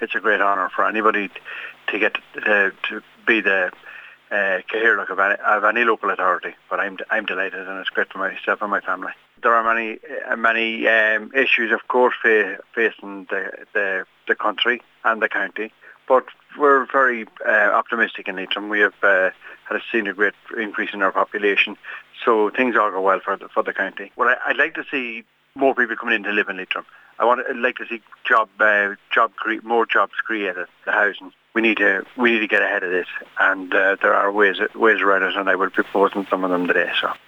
it's a great honour for anybody to get to, to be the uh, Cathaoirleach of any, of any local authority. But I'm I'm delighted, and it's great for myself and my family. There are many uh, many um, issues, of course, fa- facing the, the the country and the county, but we're very uh, optimistic in Leitrim. We have uh, had seen a great increase in our population, so things all go well for the, for the county. Well, I, I'd like to see more people coming in to live in Leitrim. I want I'd like to see job uh, job cre- more jobs created. The housing we need to we need to get ahead of this, and uh, there are ways ways around it, and I will be proposing some of them today. So.